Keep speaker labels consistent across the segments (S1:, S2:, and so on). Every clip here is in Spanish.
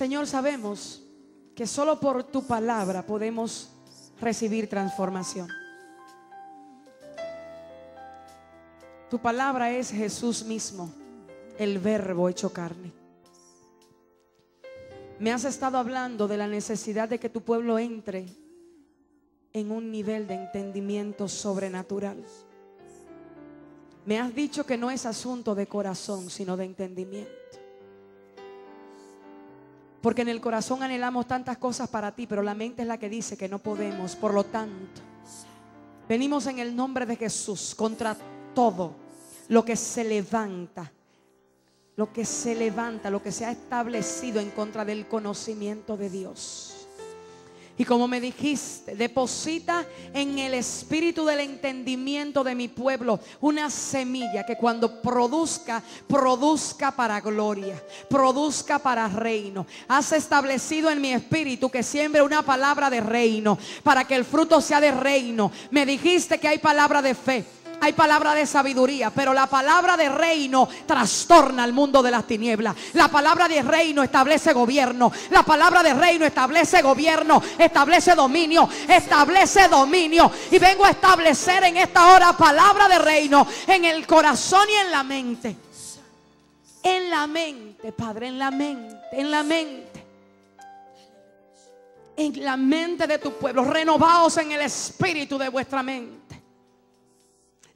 S1: Señor, sabemos que solo por tu palabra podemos recibir transformación. Tu palabra es Jesús mismo, el verbo hecho carne. Me has estado hablando de la necesidad de que tu pueblo entre en un nivel de entendimiento sobrenatural. Me has dicho que no es asunto de corazón, sino de entendimiento. Porque en el corazón anhelamos tantas cosas para ti, pero la mente es la que dice que no podemos. Por lo tanto, venimos en el nombre de Jesús contra todo lo que se levanta, lo que se levanta, lo que se ha establecido en contra del conocimiento de Dios. Y como me dijiste, deposita en el espíritu del entendimiento de mi pueblo una semilla que cuando produzca, produzca para gloria, produzca para reino. Has establecido en mi espíritu que siembre una palabra de reino, para que el fruto sea de reino. Me dijiste que hay palabra de fe hay palabra de sabiduría, pero la palabra de reino trastorna al mundo de las tinieblas. La palabra de reino establece gobierno. La palabra de reino establece gobierno, establece dominio, establece dominio. Y vengo a establecer en esta hora palabra de reino en el corazón y en la mente. En la mente, Padre, en la mente, en la mente. En la mente de tu pueblo, renovaos en el espíritu de vuestra mente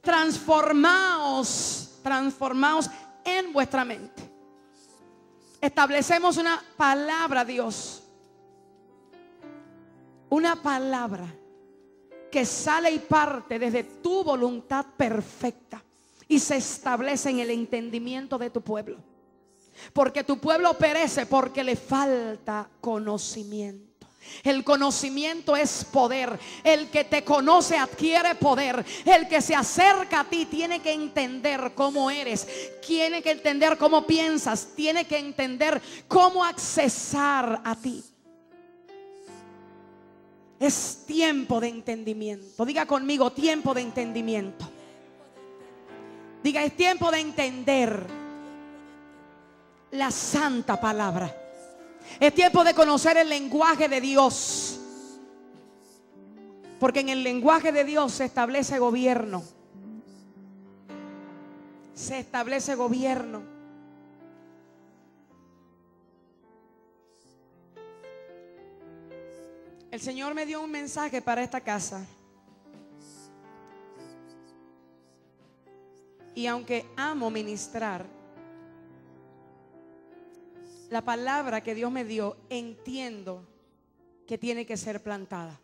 S1: transformaos, transformaos en vuestra mente. Establecemos una palabra, Dios. Una palabra que sale y parte desde tu voluntad perfecta y se establece en el entendimiento de tu pueblo. Porque tu pueblo perece porque le falta conocimiento. El conocimiento es poder. El que te conoce adquiere poder. El que se acerca a ti tiene que entender cómo eres. Tiene que entender cómo piensas. Tiene que entender cómo accesar a ti. Es tiempo de entendimiento. Diga conmigo, tiempo de entendimiento. Diga, es tiempo de entender la santa palabra. Es tiempo de conocer el lenguaje de Dios. Porque en el lenguaje de Dios se establece gobierno. Se establece gobierno. El Señor me dio un mensaje para esta casa. Y aunque amo ministrar, la palabra que Dios me dio, entiendo que tiene que ser plantada.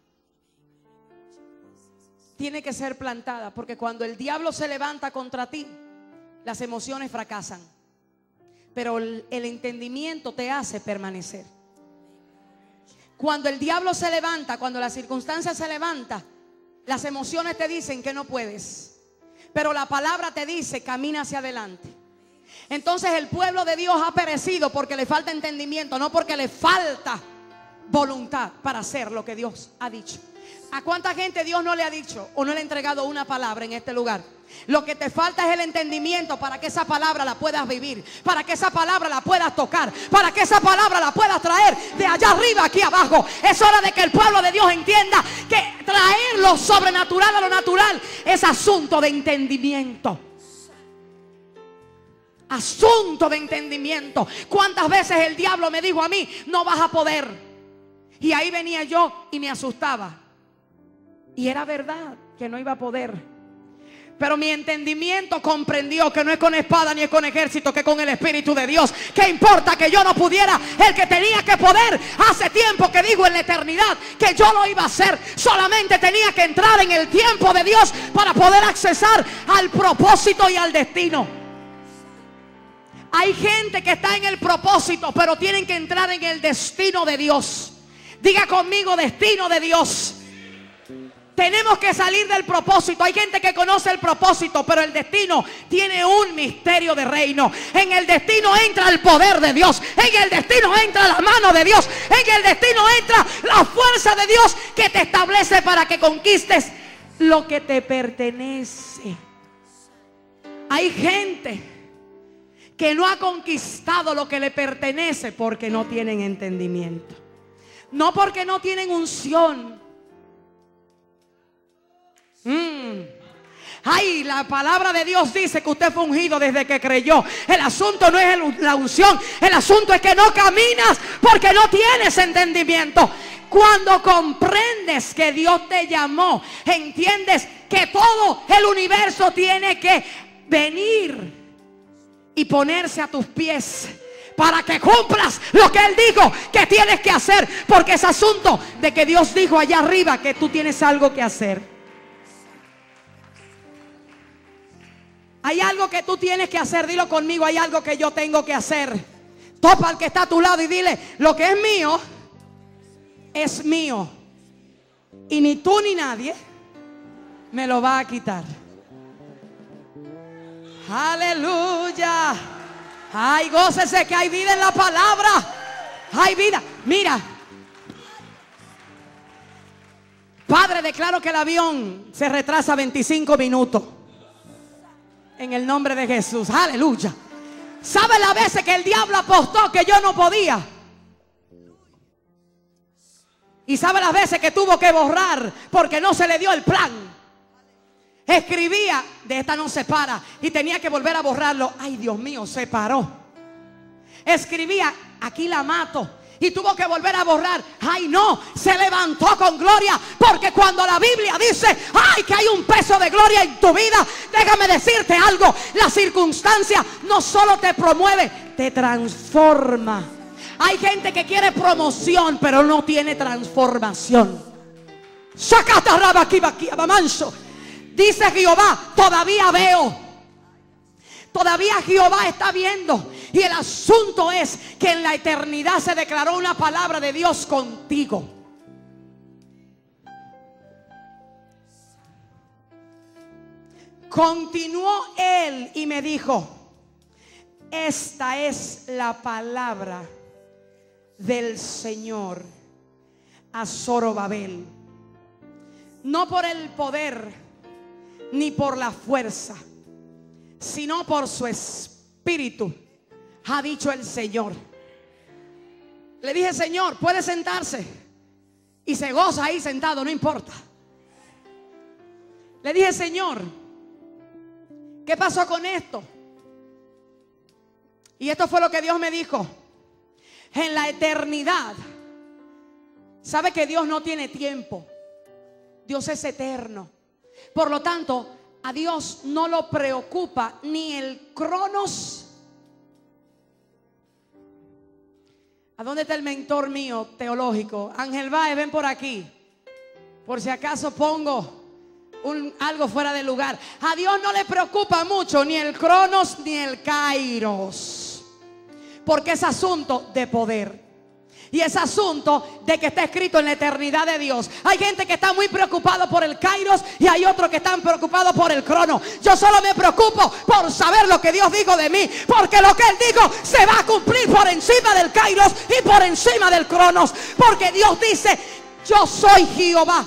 S1: Tiene que ser plantada porque cuando el diablo se levanta contra ti, las emociones fracasan. Pero el, entendimiento te hace permanecer. Cuando el diablo se levanta, cuando la circunstancia se levanta, las emociones te dicen que no puedes. Pero la palabra te dice, camina hacia adelante. Entonces el pueblo de Dios ha perecido porque le falta entendimiento, no porque le falta voluntad para hacer lo que Dios ha dicho. ¿A cuánta gente Dios no le ha dicho o no le ha entregado una palabra en este lugar? Lo que te falta es el entendimiento para que esa palabra la puedas vivir, para que esa palabra la puedas tocar, para que esa palabra la puedas traer de allá arriba aquí abajo. Es hora de que el pueblo de Dios entienda que traer lo sobrenatural a lo natural es asunto de entendimiento asunto de entendimiento. ¿Cuántas veces el diablo me dijo a mí, no vas a poder? Y ahí venía yo y me asustaba. Y era verdad que no iba a poder. Pero mi entendimiento comprendió que no es con espada ni es con ejército, que con el Espíritu de Dios. ¿Qué importa que yo no pudiera? El que tenía que poder hace tiempo que digo en la eternidad que yo lo iba a hacer. Solamente tenía que entrar en el tiempo de Dios para poder accesar al propósito y al destino. Hay gente que está en el propósito, pero tienen que entrar en el destino de Dios. Diga conmigo, destino de Dios. Tenemos que salir del propósito. Hay gente que conoce el propósito, pero el destino tiene un misterio de reino. En el destino entra el poder de Dios. En el destino entra la mano de Dios. En el destino entra la fuerza de Dios que te establece para que conquistes lo que te pertenece. Hay gente que no ha conquistado lo que le pertenece porque no tienen entendimiento. No porque no tienen unción. Mm. Ay, la palabra de Dios dice que usted fue ungido desde que creyó. El asunto no es la unción. El asunto es que no caminas porque no tienes entendimiento. Cuando comprendes que Dios te llamó, entiendes que todo el universo tiene que venir y ponerse a tus pies para que cumplas lo que Él dijo que tienes que hacer. Porque es asunto de que Dios dijo allá arriba que tú tienes algo que hacer. Hay algo que tú tienes que hacer. Dilo conmigo, hay algo que yo tengo que hacer. Topa al que está a tu lado y dile, lo que es mío, es mío. Y ni tú ni nadie me lo va a quitar. Aleluya. Ay, gócese que hay vida en la palabra. Hay vida. Mira. Padre, declaro que el avión se retrasa 25 minutos. En el nombre de Jesús. Aleluya. ¿Sabe las veces que el diablo apostó que yo no podía? Y sabe las veces que tuvo que borrar porque no se le dio el plan. Escribía, de esta no se para, y tenía que volver a borrarlo. Ay, Dios mío, se paró. Escribía, aquí la mato. Y tuvo que volver a borrar. Ay, no, se levantó con gloria. Porque cuando la Biblia dice, ay, que hay un peso de gloria en tu vida, déjame decirte algo. La circunstancia no solo te promueve, te transforma. Hay gente que quiere promoción, pero no tiene transformación. Sacata manso. Dice Jehová, todavía veo. Todavía Jehová está viendo. Y el asunto es que en la eternidad se declaró una palabra de Dios contigo. Continuó él y me dijo, esta es la palabra del Señor a Zorobabel. No por el poder ni por la fuerza, sino por su espíritu, ha dicho el Señor. Le dije, Señor, puede sentarse. Y se goza ahí sentado, no importa. Le dije, Señor, ¿qué pasó con esto? Y esto fue lo que Dios me dijo. En la eternidad, sabe que Dios no tiene tiempo. Dios es eterno. Por lo tanto, a Dios no lo preocupa ni el cronos. ¿A dónde está el mentor mío teológico? Ángel Baez, ven por aquí. Por si acaso pongo algo fuera de lugar. A Dios no le preocupa mucho ni el cronos ni el kairos. Porque es asunto de poder. Y es asunto de que está escrito en la eternidad de Dios. Hay gente que está muy preocupado por el Kairos y hay otros que están preocupados por el crono. Yo solo me preocupo por saber lo que Dios dijo de mí. Porque lo que Él dijo se va a cumplir por encima del Kairos y por encima del cronos. Porque Dios dice, yo soy Jehová.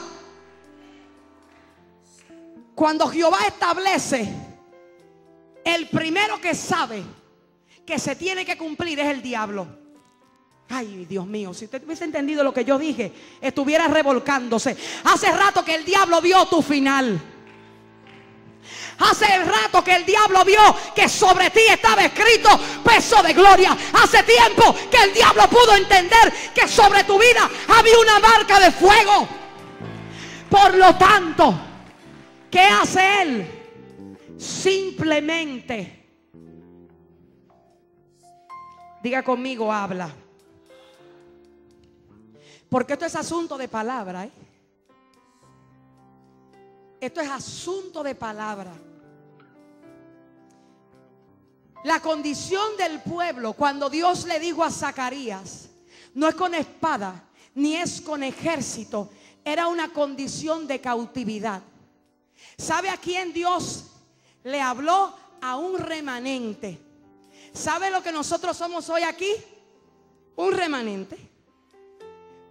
S1: Cuando Jehová establece, el primero que sabe que se tiene que cumplir es el diablo. Ay, Dios mío, si usted hubiese entendido lo que yo dije, estuviera revolcándose. Hace rato que el diablo vio tu final. Hace rato que el diablo vio que sobre ti estaba escrito peso de gloria. Hace tiempo que el diablo pudo entender que sobre tu vida había una marca de fuego. Por lo tanto, ¿qué hace él? Simplemente, diga conmigo, habla. Porque esto es asunto de palabra. ¿eh? Esto es asunto de palabra. La condición del pueblo cuando Dios le dijo a Zacarías, no es con espada, ni es con ejército, era una condición de cautividad. ¿Sabe a quién Dios le habló? A un remanente. ¿Sabe lo que nosotros somos hoy aquí? Un remanente.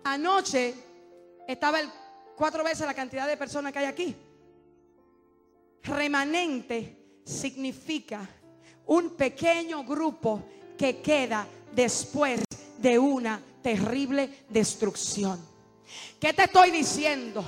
S1: Anoche estaba el, cuatro veces la cantidad de personas que hay aquí. Remanente significa un pequeño grupo que queda después de una terrible destrucción. ¿Qué te estoy diciendo?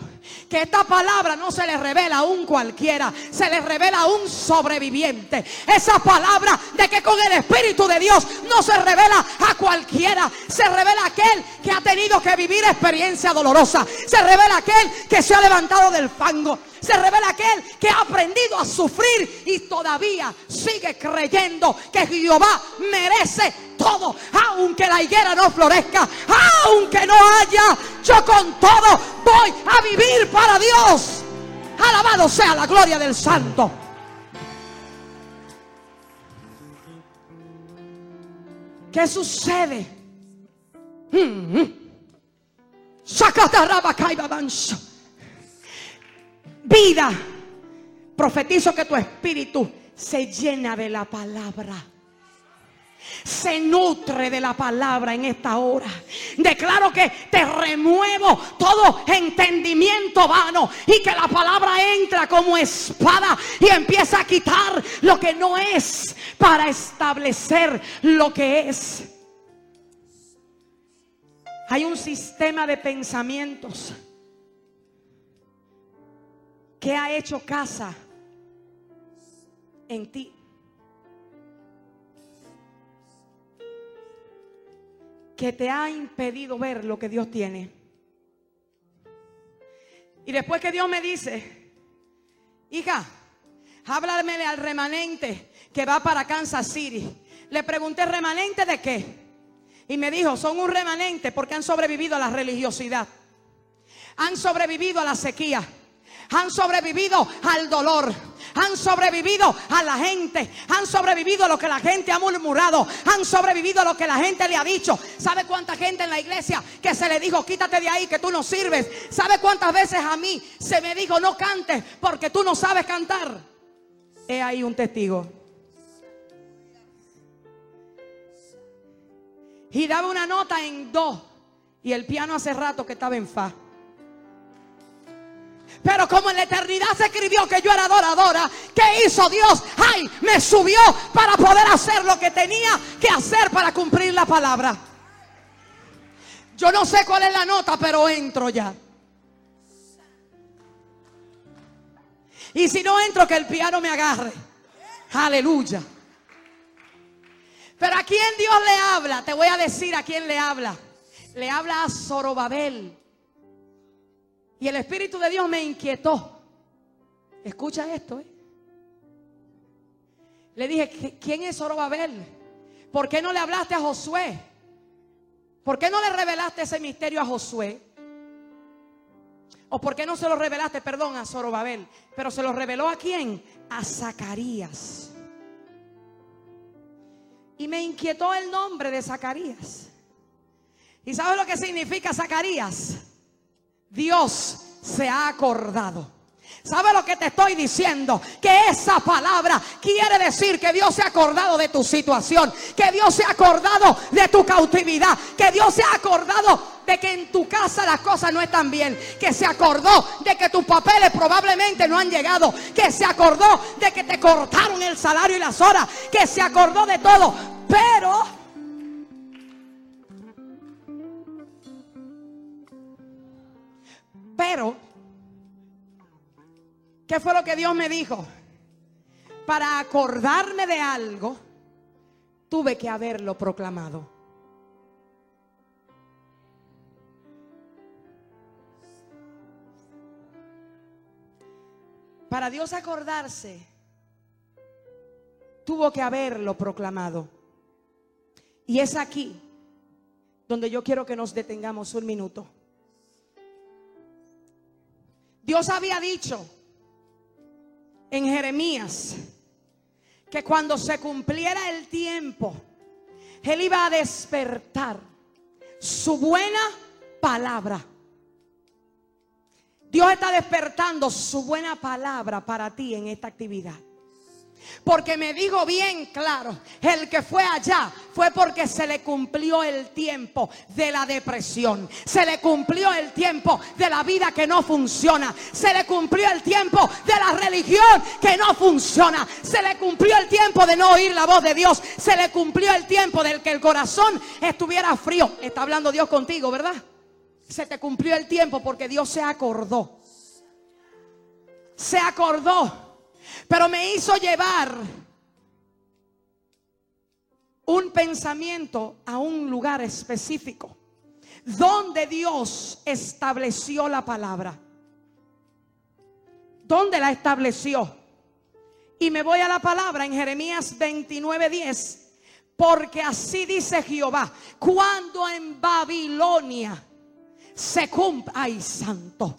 S1: Que esta palabra no se le revela a un cualquiera, se le revela a un sobreviviente. Esa palabra de que con el Espíritu de Dios no se revela a cualquiera, se revela a aquel que ha tenido que vivir experiencia dolorosa, se revela a aquel que se ha levantado del fango, se revela aquel que ha aprendido a sufrir y todavía sigue creyendo que Jehová merece todo, aunque la higuera no florezca, aunque no haya, yo con todo voy a vivir para Dios. Alabado sea la gloria del santo. ¿Qué sucede? Mm -hmm. Vida. Profetizo que tu espíritu se llena de la palabra. Se nutre de la palabra en esta hora. Declaro que te remuevo todo entendimiento vano y que la palabra entra como espada y empieza a quitar lo que no es para establecer lo que es. Hay un sistema de pensamientos que ha hecho casa en ti. Que te ha impedido ver lo que Dios tiene. Y después que Dios me dice, hija, háblamele al remanente que va para Kansas City. Le pregunté, ¿remanente de qué? Y me dijo, son un remanente porque han sobrevivido a la religiosidad. Han sobrevivido a la sequía han sobrevivido al dolor. Han sobrevivido a la gente. Han sobrevivido a lo que la gente ha murmurado. Han sobrevivido a lo que la gente le ha dicho. ¿Sabe cuánta gente en la iglesia que se le dijo, quítate de ahí, que tú no sirves? ¿Sabe cuántas veces a mí se me dijo, no cantes porque tú no sabes cantar? He ahí un testigo. Y daba una nota en do. Y el piano hace rato que estaba en fa. Pero como en la eternidad se escribió que yo era adoradora, ¿qué hizo Dios? ¡Ay! Me subió para poder hacer lo que tenía que hacer para cumplir la palabra. Yo no sé cuál es la nota, pero entro ya. Y si no entro, que el piano me agarre. Aleluya. Pero a quién Dios le habla, te voy a decir a quién le habla. Le habla a Zorobabel. Y el Espíritu de Dios me inquietó. Escucha esto. ¿eh? Le dije, ¿quién es Zorobabel? ¿Por qué no le hablaste a Josué? ¿Por qué no le revelaste ese misterio a Josué? ¿O por qué no se lo revelaste, perdón, a Zorobabel? Pero se lo reveló a quién? A Zacarías. Y me inquietó el nombre de Zacarías. ¿Y sabes lo que significa Zacarías? Dios se ha acordado. ¿Sabe lo que te estoy diciendo? Que esa palabra quiere decir que Dios se ha acordado de tu situación, que Dios se ha acordado de tu cautividad, que Dios se ha acordado de que en tu casa las cosas no están bien, que se acordó de que tus papeles probablemente no han llegado, que se acordó de que te cortaron el salario y las horas, que se acordó de todo, pero Pero, ¿qué fue lo que Dios me dijo? Para acordarme de algo, tuve que haberlo proclamado. Para Dios acordarse, tuvo que haberlo proclamado. Y es aquí donde yo quiero que nos detengamos un minuto. Dios había dicho en Jeremías que cuando se cumpliera el tiempo, Él iba a despertar su buena palabra. Dios está despertando su buena palabra para ti en esta actividad. Porque me dijo bien claro, el que fue allá fue porque se le cumplió el tiempo de la depresión. Se le cumplió el tiempo de la vida que no funciona. Se le cumplió el tiempo de la religión que no funciona. Se le cumplió el tiempo de no oír la voz de Dios. Se le cumplió el tiempo del que el corazón estuviera frío. Está hablando Dios contigo, ¿verdad? Se te cumplió el tiempo porque Dios se acordó. Se acordó pero me hizo llevar un pensamiento a un lugar específico donde Dios estableció la palabra. ¿Dónde la estableció? Y me voy a la palabra en Jeremías 29:10. Porque así dice Jehová, cuando en Babilonia se cumple, ay santo,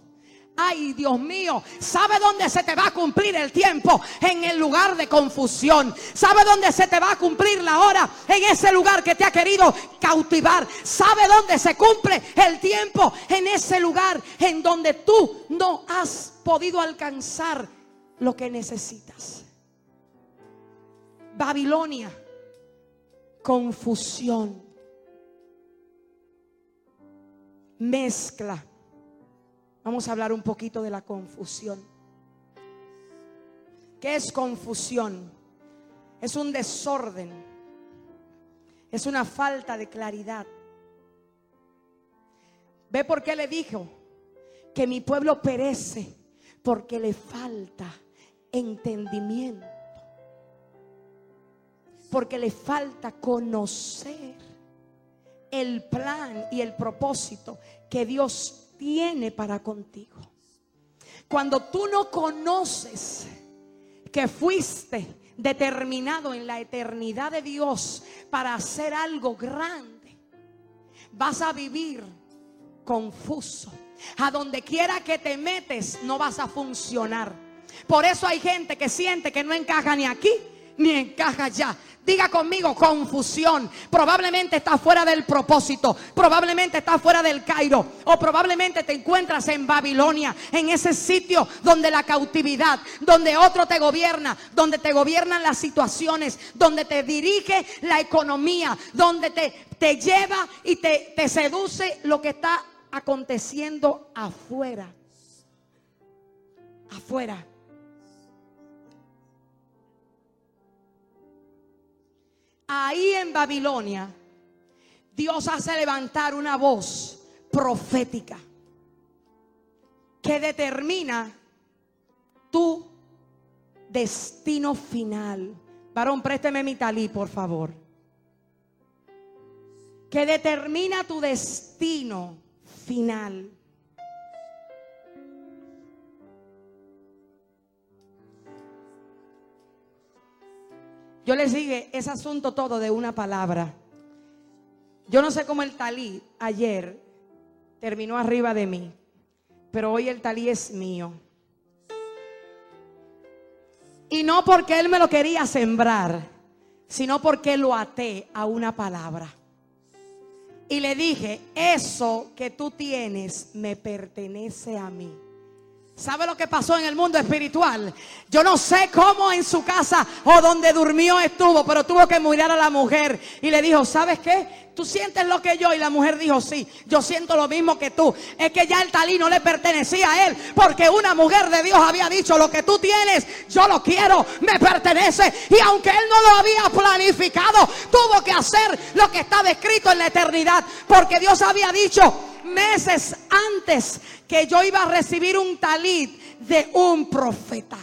S1: Ay, Dios mío, ¿sabe dónde se te va a cumplir el tiempo? En el lugar de confusión. ¿Sabe dónde se te va a cumplir la hora? En ese lugar que te ha querido cautivar. ¿Sabe dónde se cumple el tiempo? En ese lugar en donde tú no has podido alcanzar lo que necesitas. Babilonia, confusión, mezcla Vamos a hablar un poquito de la confusión. ¿Qué es confusión? Es un desorden. Es una falta de claridad. ¿Ve por qué le dijo que mi pueblo perece? Porque le falta entendimiento. Porque le falta conocer el plan y el propósito que Dios tiene para contigo. Cuando tú no conoces que fuiste determinado en la eternidad de Dios para hacer algo grande, vas a vivir confuso. A donde quiera que te metes no vas a funcionar. Por eso hay gente que siente que no encaja ni aquí ni encaja allá. Diga conmigo, confusión. Probablemente está fuera del propósito. Probablemente está fuera del Cairo. O probablemente te encuentras en Babilonia. En ese sitio donde la cautividad, donde otro te gobierna, donde te gobiernan las situaciones, donde te dirige la economía, donde te, te lleva y te, te seduce lo que está aconteciendo afuera. Afuera. Ahí en Babilonia, Dios hace levantar una voz profética que determina tu destino final. Varón, présteme mi talí, por favor. Que determina tu destino final. Yo les dije, es asunto todo de una palabra. Yo no sé cómo el talí ayer terminó arriba de mí, pero hoy el talí es mío. Y no porque él me lo quería sembrar, sino porque lo até a una palabra. Y le dije, eso que tú tienes me pertenece a mí. ¿Sabe lo que pasó en el mundo espiritual? Yo no sé cómo en su casa o donde durmió estuvo, pero tuvo que mirar a la mujer y le dijo, ¿sabes qué? ¿Tú sientes lo que yo? Y la mujer dijo, sí, yo siento lo mismo que tú. Es que ya el talí no le pertenecía a él, porque una mujer de Dios había dicho, lo que tú tienes, yo lo quiero, me pertenece. Y aunque él no lo había planificado, tuvo que hacer lo que estaba escrito en la eternidad, porque Dios había dicho, meses antes que yo iba a recibir un talit de un profeta.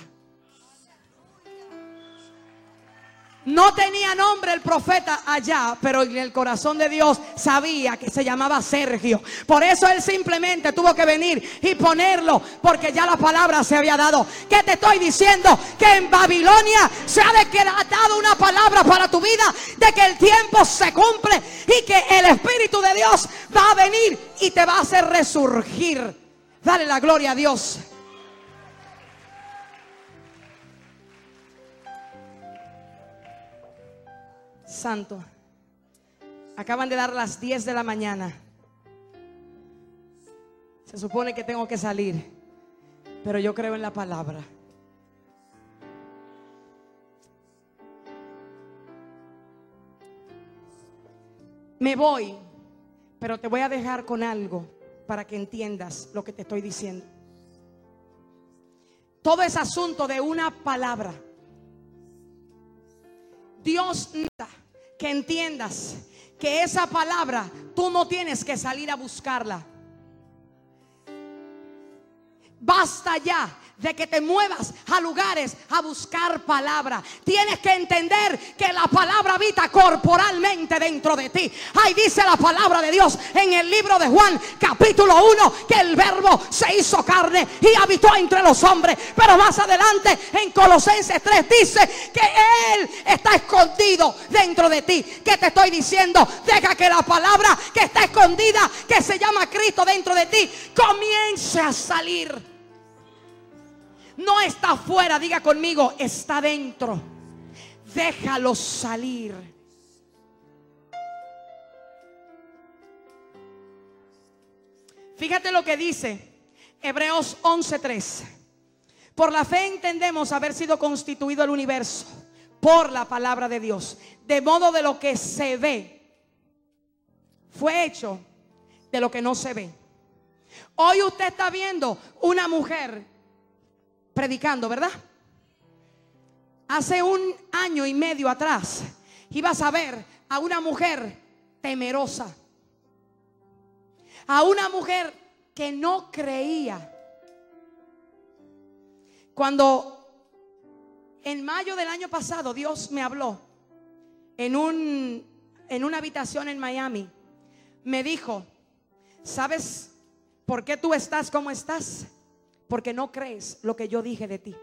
S1: No tenía nombre el profeta allá, pero en el corazón de Dios sabía que se llamaba Sergio. Por eso él simplemente tuvo que venir y ponerlo, porque ya la palabra se había dado. ¿Qué te estoy diciendo? Que en Babilonia se ha decretado una palabra para tu vida, de que el tiempo se cumple y que el Espíritu de Dios va a venir y te va a hacer resurgir. Dale la gloria a Dios. Santo. Acaban de dar las 10 de la mañana. Se supone que tengo que salir, pero yo creo en la palabra. Me voy, pero te voy a dejar con algo para que entiendas lo que te estoy diciendo. Todo es asunto de una palabra. Dios que entiendas que esa palabra tú no tienes que salir a buscarla. Basta ya de que te muevas a lugares a buscar palabra. Tienes que entender que la palabra habita corporalmente dentro de ti. Ahí dice la palabra de Dios en el libro de Juan, capítulo 1, que el verbo se hizo carne y habitó entre los hombres. Pero más adelante en Colosenses 3 dice que Él está escondido dentro de ti. ¿Qué te estoy diciendo? Deja que la palabra que está escondida, que se llama Cristo dentro de ti, comience a salir. No está afuera, diga conmigo, está dentro. Déjalo salir. Fíjate lo que dice Hebreos 11:3. Por la fe entendemos haber sido constituido el universo por la palabra de Dios, de modo de lo que se ve fue hecho de lo que no se ve. Hoy usted está viendo una mujer predicando, ¿verdad? Hace un año y medio atrás ibas a ver a una mujer temerosa, a una mujer que no creía. Cuando en mayo del año pasado Dios me habló en, un, en una habitación en Miami, me dijo, ¿sabes por qué tú estás como estás? Porque no crees lo que yo dije de ti.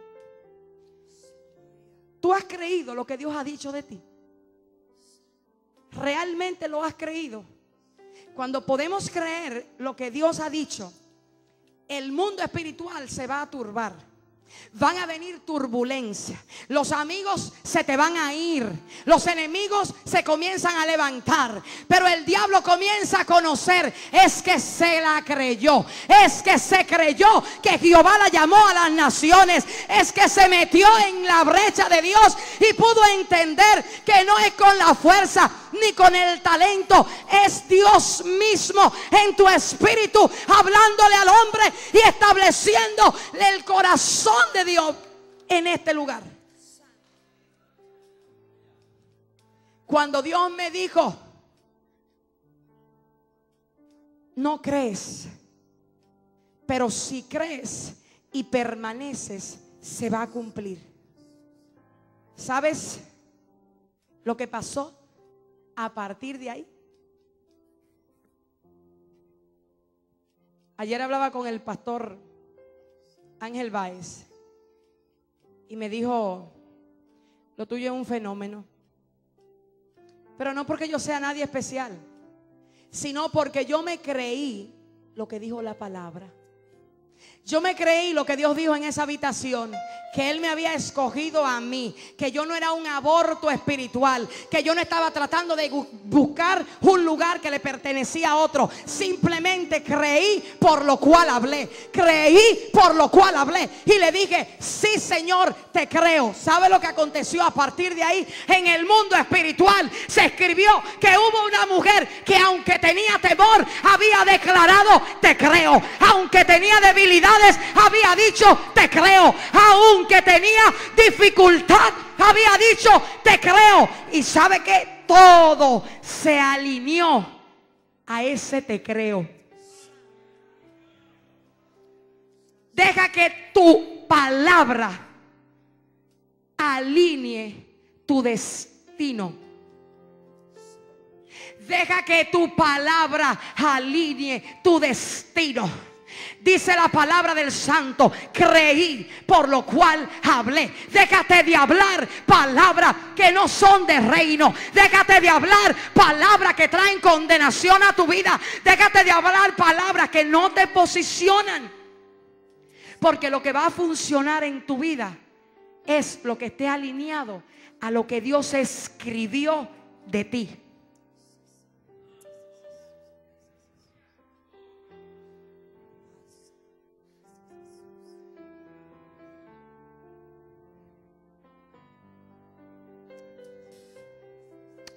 S1: Tú has creído lo que Dios ha dicho de ti. Realmente lo has creído. Cuando podemos creer lo que Dios ha dicho, el mundo espiritual se va a turbar. Van a venir turbulencia. Los amigos se te van a ir. Los enemigos se comienzan a levantar. Pero el diablo comienza a conocer. Es que se la creyó. Es que se creyó que Jehová la llamó a las naciones. Es que se metió en la brecha de Dios y pudo entender que no es con la fuerza ni con el talento. Es Dios mismo en tu espíritu hablándole al hombre y estableciendo el corazón de Dios en este lugar. Cuando Dios me dijo, no crees, pero si crees y permaneces, se va a cumplir. ¿Sabes lo que pasó? a partir de ahí. Ayer hablaba con el pastor Ángel Báez y me dijo, lo tuyo es un fenómeno. Pero no porque yo sea nadie especial, sino porque yo me creí lo que dijo la palabra. Yo me creí lo que Dios dijo en esa habitación que Él me había escogido a mí, que yo no era un aborto espiritual, que yo no estaba tratando de buscar un lugar que le pertenecía a otro. Simplemente creí por lo cual hablé, creí por lo cual hablé. Y le dije, sí Señor, te creo. ¿Sabe lo que aconteció a partir de ahí? En el mundo espiritual se escribió que hubo una mujer que aunque tenía temor, había declarado, te creo. Aunque tenía había dicho, te creo. Aún que tenía dificultad, había dicho, te creo. Y sabe que todo se alineó a ese te creo. Deja que tu palabra alinee tu destino. Deja que tu palabra alinee tu destino. Dice la palabra del santo, creí por lo cual hablé. Déjate de hablar palabras que no son de reino. Déjate de hablar palabras que traen condenación a tu vida. Déjate de hablar palabras que no te posicionan. Porque lo que va a funcionar en tu vida es lo que esté alineado a lo que Dios escribió de ti.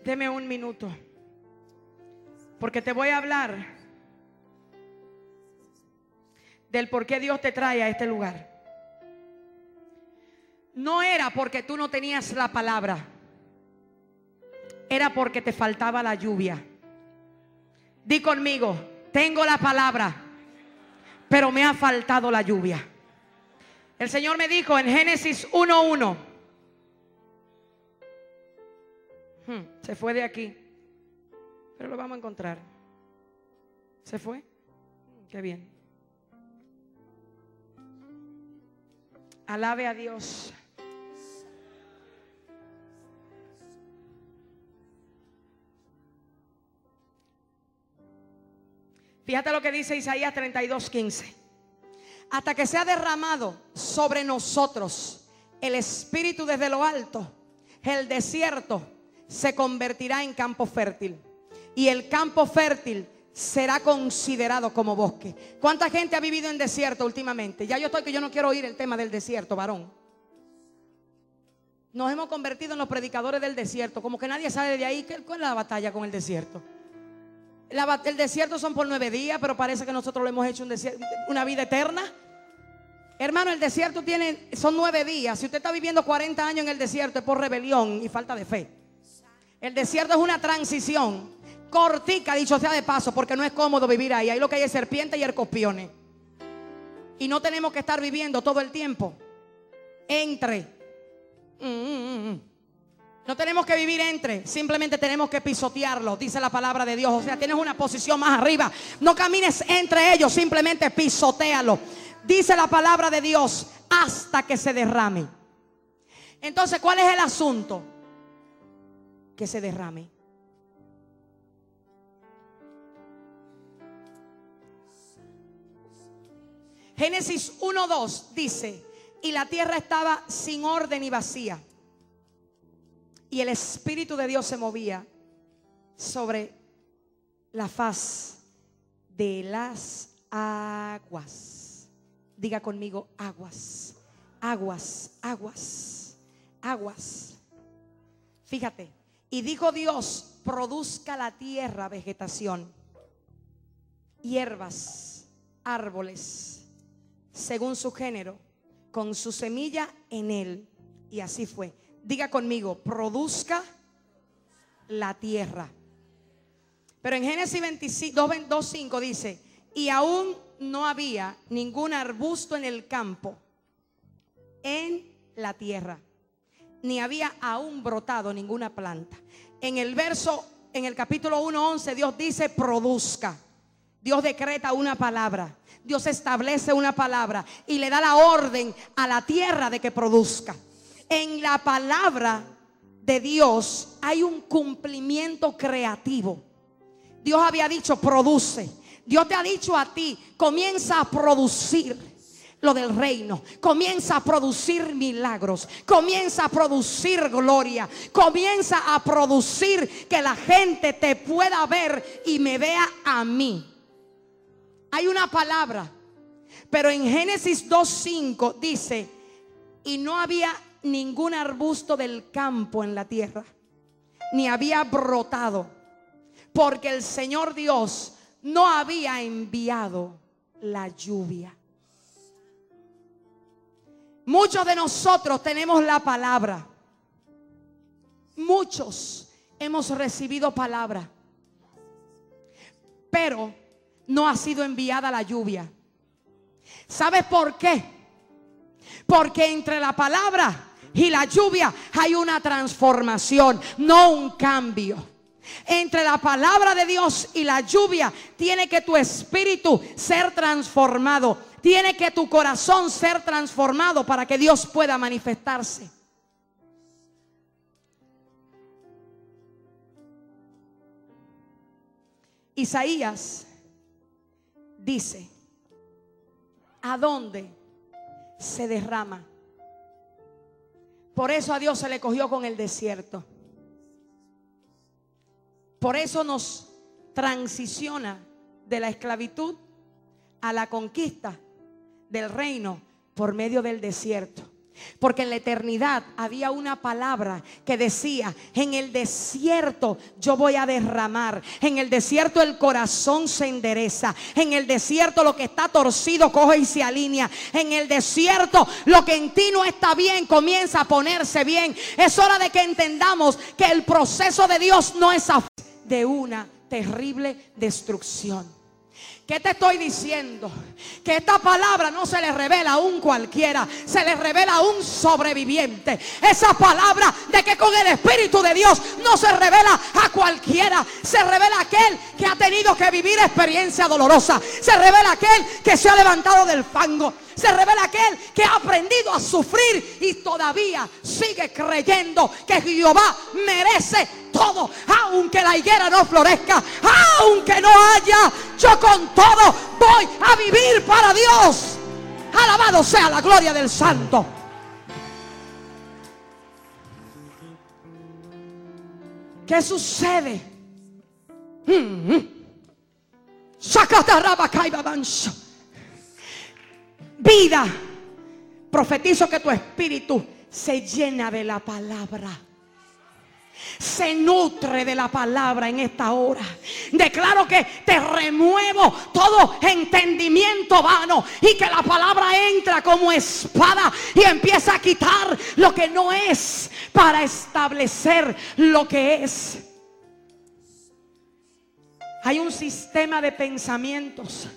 S1: Deme un minuto. Porque te voy a hablar del por qué Dios te trae a este lugar. No era porque tú no tenías la palabra. Era porque te faltaba la lluvia. Di conmigo, tengo la palabra, pero me ha faltado la lluvia. El Señor me dijo en Génesis 1.1. Hmm, se fue de aquí. Pero lo vamos a encontrar. ¿Se fue? Qué bien. Alabe a Dios. Fíjate lo que dice Isaías 32:15. Hasta que sea derramado sobre nosotros el Espíritu desde lo alto, el desierto se convertirá en campo fértil. Y el campo fértil será considerado como bosque. ¿Cuánta gente ha vivido en desierto últimamente? Ya yo estoy que yo no quiero oír el tema del desierto, varón. Nos hemos convertido en los predicadores del desierto, como que nadie sabe de ahí cuál es la batalla con el desierto el desierto son por nueve días, pero parece que nosotros lo hemos hecho una vida eterna. Hermano, el desierto tiene, son nueve días. Si usted está viviendo 40 años en el desierto es por rebelión y falta de fe. El desierto es una transición cortica, dicho sea de paso, porque no es cómodo vivir ahí. Ahí lo que hay es serpientes y escorpiones. Y no tenemos que estar viviendo todo el tiempo entre. Mm, mm, mm, no tenemos que vivir entre, simplemente tenemos que pisotearlo, dice la palabra de Dios. O sea, tienes una posición más arriba. No camines entre ellos, simplemente pisotealo. Dice la palabra de Dios hasta que se derrame. Entonces, ¿cuál es el asunto? Que se derrame. Génesis 1.2 dice, y la tierra estaba sin orden y vacía y el Espíritu de Dios se movía sobre la faz de las aguas. Diga conmigo, aguas, aguas, aguas, aguas. Fíjate, y dijo Dios, produzca la tierra vegetación, hierbas, árboles, según su género, con su semilla en él. Y así fue. Diga conmigo, produzca la tierra. Pero en Génesis 2.5 dice, y aún no había ningún arbusto en el campo, en la tierra, ni había aún brotado ninguna planta. En el verso, en el capítulo 1.11, Dios dice, produzca. Dios decreta una palabra. Dios establece una palabra y le da la orden a la tierra de que produzca en la palabra de Dios hay un cumplimiento creativo. Dios había dicho, produce. Dios te ha dicho a ti, comienza a producir lo del reino. Comienza a producir milagros. Comienza a producir gloria. Comienza a producir que la gente te pueda ver y me vea a mí. Hay una palabra, pero en Génesis 2.5 dice, y no había ningún arbusto del campo en la tierra, ni había brotado, porque el Señor Dios no había enviado la lluvia. Muchos de nosotros tenemos la palabra. Muchos hemos recibido palabra. Pero no ha sido enviada la lluvia. ¿Sabes por qué? Porque entre la palabra y la lluvia hay una transformación, no un cambio. Entre la palabra de Dios y la lluvia tiene que tu espíritu ser transformado. Tiene que tu corazón ser transformado para que Dios pueda manifestarse. Isaías dice, ¿a dónde se derrama por eso a Dios se le cogió con el desierto. Por eso nos transiciona de la esclavitud a la conquista del reino por medio del desierto. Porque en la eternidad había una palabra que decía, en el desierto yo voy a derramar, en el desierto el corazón se endereza, en el desierto lo que está torcido coge y se alinea, en el desierto lo que en ti no está bien comienza a ponerse bien. Es hora de que entendamos que el proceso de Dios no es de una terrible destrucción. ¿Qué te estoy diciendo? Que esta palabra no se le revela a un cualquiera, se le revela a un sobreviviente. Esa palabra de que con el Espíritu de Dios no se revela a cualquiera, se revela a aquel que ha tenido que vivir experiencia dolorosa, se revela a aquel que se ha levantado del fango, se revela aquel que ha aprendido a sufrir y todavía sigue creyendo que Jehová merece todo, aunque la higuera no florezca, aunque no haya, yo con todo voy a vivir para Dios. Alabado sea la gloria del santo. ¿Qué sucede? Mm -hmm. Vida. Profetizo que tu espíritu se llena de la palabra. Se nutre de la palabra en esta hora. Declaro que te remuevo todo entendimiento vano y que la palabra entra como espada y empieza a quitar lo que no es para establecer lo que es. Hay un sistema de pensamientos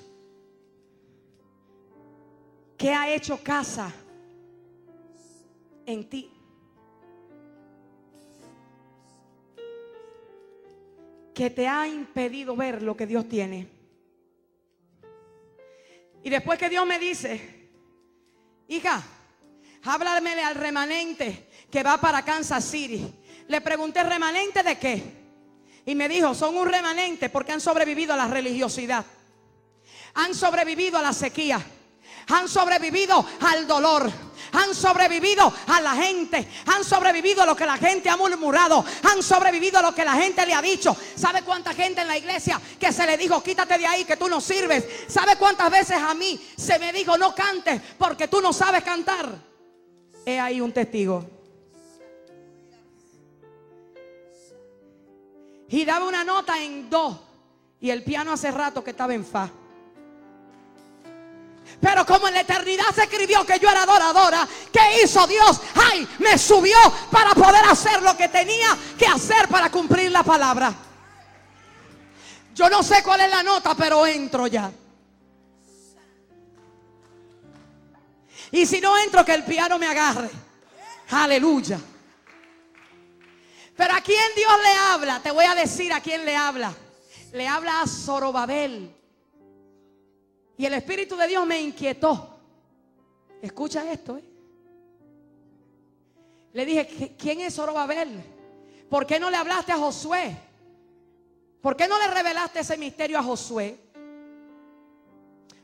S1: que ha hecho casa en ti. Que te ha impedido ver lo que Dios tiene. Y después que Dios me dice, hija, háblamele al remanente que va para Kansas City. Le pregunté, ¿remanente de qué? Y me dijo, son un remanente porque han sobrevivido a la religiosidad. Han sobrevivido a la sequía han sobrevivido al dolor. Han sobrevivido a la gente. Han sobrevivido a lo que la gente ha murmurado. Han sobrevivido a lo que la gente le ha dicho. ¿Sabe cuánta gente en la iglesia que se le dijo, quítate de ahí, que tú no sirves? ¿Sabe cuántas veces a mí se me dijo, no cantes porque tú no sabes cantar? He ahí un testigo. Y daba una nota en do. Y el piano hace rato que estaba en fa. Pero como en la eternidad se escribió que yo era adoradora, ¿qué hizo Dios? ¡Ay! Me subió para poder hacer lo que tenía que hacer para cumplir la palabra. Yo no sé cuál es la nota, pero entro ya. Y si no entro, que el piano me agarre. Aleluya. Pero a quién Dios le habla, te voy a decir a quién le habla. Le habla a Zorobabel. Y el Espíritu de Dios me inquietó. Escucha esto. ¿eh? Le dije, ¿quién es Zorobabel? ¿Por qué no le hablaste a Josué? ¿Por qué no le revelaste ese misterio a Josué?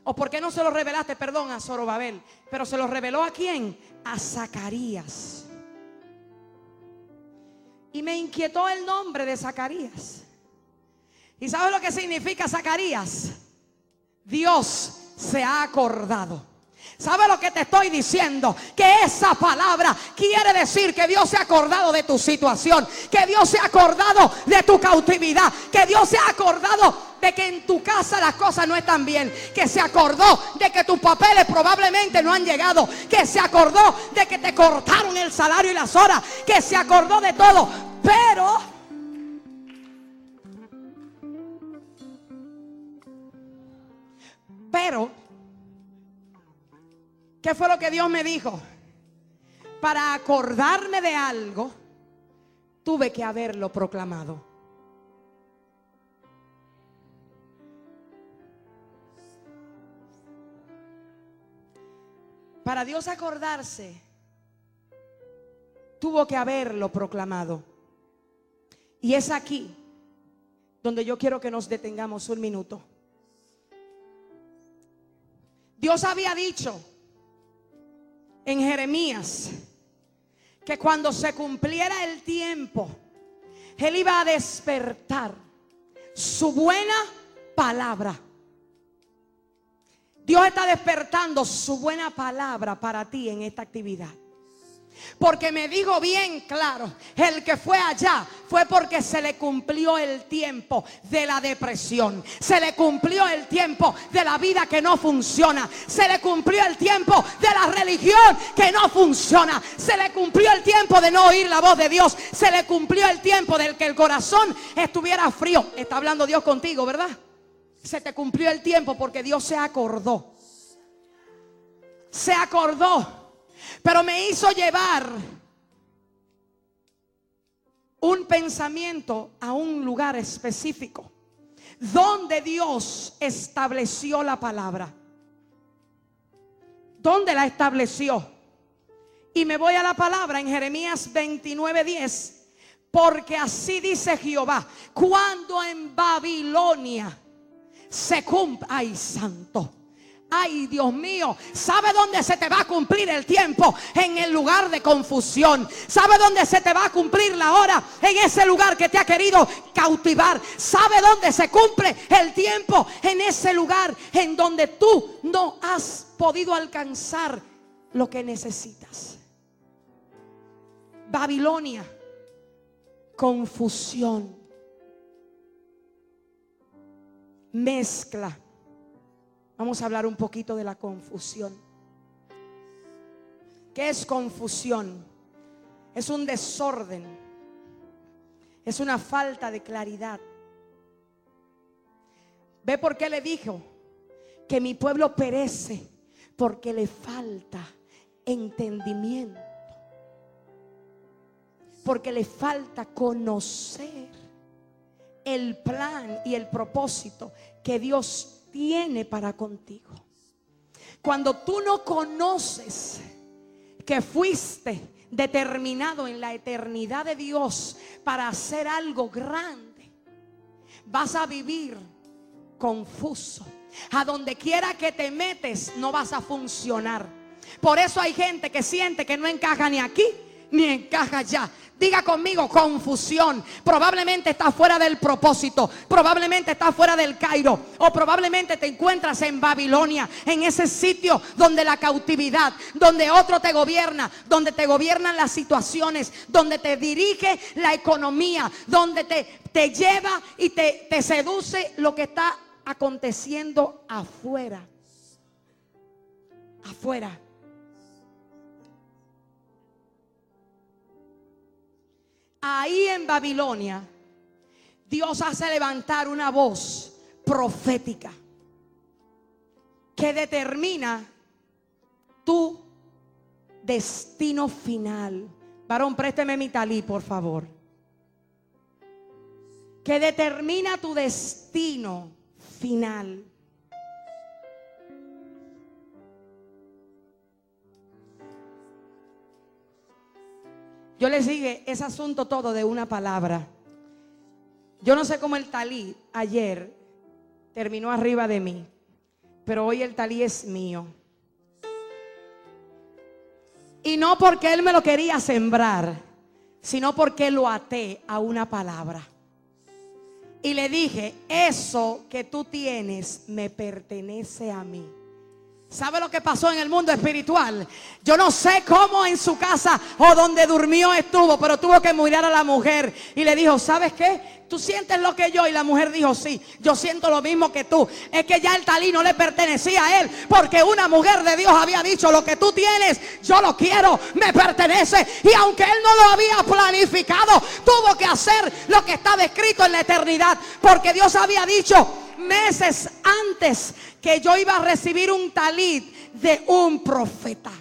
S1: ¿O por qué no se lo revelaste, perdón, a Zorobabel? Pero se lo reveló a quién? A Zacarías. Y me inquietó el nombre de Zacarías. ¿Y sabes lo que significa Zacarías? Dios se ha acordado. ¿Sabe lo que te estoy diciendo? Que esa palabra quiere decir que Dios se ha acordado de tu situación, que Dios se ha acordado de tu cautividad, que Dios se ha acordado de que en tu casa las cosas no están bien, que se acordó de que tus papeles probablemente no han llegado, que se acordó de que te cortaron el salario y las horas, que se acordó de todo, pero Pero, ¿qué fue lo que Dios me dijo? Para acordarme de algo, tuve que haberlo proclamado. Para Dios acordarse, tuvo que haberlo proclamado. Y es aquí donde yo quiero que nos detengamos un minuto. Dios había dicho en Jeremías que cuando se cumpliera el tiempo, Él iba a despertar su buena palabra. Dios está despertando su buena palabra para ti en esta actividad. Porque me dijo bien claro, el que fue allá fue porque se le cumplió el tiempo de la depresión. Se le cumplió el tiempo de la vida que no funciona. Se le cumplió el tiempo de la religión que no funciona. Se le cumplió el tiempo de no oír la voz de Dios. Se le cumplió el tiempo del que el corazón estuviera frío. Está hablando Dios contigo, ¿verdad? Se te cumplió el tiempo porque Dios se acordó. Se acordó pero me hizo llevar un pensamiento a un lugar específico donde Dios estableció la palabra. ¿Dónde la estableció? Y me voy a la palabra en Jeremías 29:10. Porque así dice Jehová, cuando en Babilonia se cumple, ay santo, Ay, Dios mío, ¿sabe dónde se te va a cumplir el tiempo? En el lugar de confusión. ¿Sabe dónde se te va a cumplir la hora? En ese lugar que te ha querido cautivar. ¿Sabe dónde se cumple el tiempo? En ese lugar en donde tú no has podido alcanzar lo que necesitas. Babilonia, confusión, mezcla Vamos a hablar un poquito de la confusión. ¿Qué es confusión? Es un desorden. Es una falta de claridad. ¿Ve por qué le dijo que mi pueblo perece? Porque le falta entendimiento. Porque le falta conocer el plan y el propósito que Dios tiene para contigo. Cuando tú no conoces que fuiste determinado en la eternidad de Dios para hacer algo grande, vas a vivir confuso. A donde quiera que te metes no vas a funcionar. Por eso hay gente que siente que no encaja ni aquí ni encaja allá. Diga conmigo, confusión. Probablemente está fuera del propósito. Probablemente está fuera del Cairo. O probablemente te encuentras en Babilonia. En ese sitio donde la cautividad, donde otro te gobierna, donde te gobiernan las situaciones, donde te dirige la economía, donde te, te lleva y te, te seduce lo que está aconteciendo afuera. Afuera. Ahí en Babilonia, Dios hace levantar una voz profética que determina tu destino final. Varón, présteme mi talí, por favor. Que determina tu destino final. Yo le sigue ese asunto todo de una palabra. Yo no sé cómo el talí ayer terminó arriba de mí, pero hoy el talí es mío. Y no porque él me lo quería sembrar, sino porque lo até a una palabra. Y le dije, eso que tú tienes me pertenece a mí. ¿Sabe lo que pasó en el mundo espiritual? Yo no sé cómo en su casa o donde durmió estuvo, pero tuvo que mirar a la mujer y le dijo, ¿sabes qué? ¿Tú sientes lo que yo? Y la mujer dijo, sí, yo siento lo mismo que tú. Es que ya el talí no le pertenecía a él, porque una mujer de Dios había dicho, lo que tú tienes, yo lo quiero, me pertenece. Y aunque él no lo había planificado, tuvo que hacer lo que estaba escrito en la eternidad, porque Dios había dicho, meses antes que yo iba a recibir un talit de un profeta.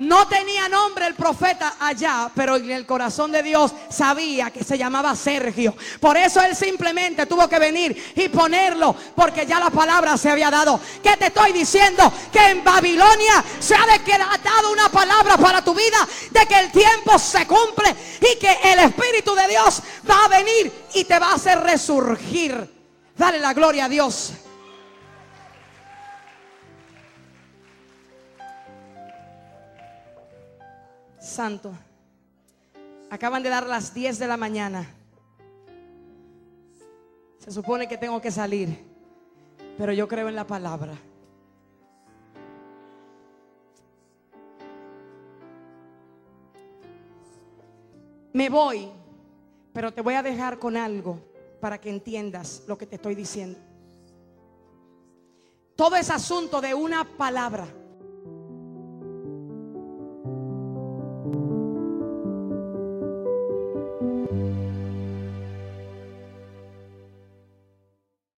S1: No tenía nombre el profeta allá, pero en el corazón de Dios sabía que se llamaba Sergio. Por eso él simplemente tuvo que venir y ponerlo, porque ya la palabra se había dado. ¿Qué te estoy diciendo? Que en Babilonia se ha decretado una palabra para tu vida de que el tiempo se cumple y que el Espíritu de Dios va a venir y te va a hacer resurgir. Dale la gloria a Dios. Santo. Acaban de dar las 10 de la mañana. Se supone que tengo que salir, pero yo creo en la palabra. Me voy, pero te voy a dejar con algo para que entiendas lo que te estoy diciendo. Todo es asunto de una palabra.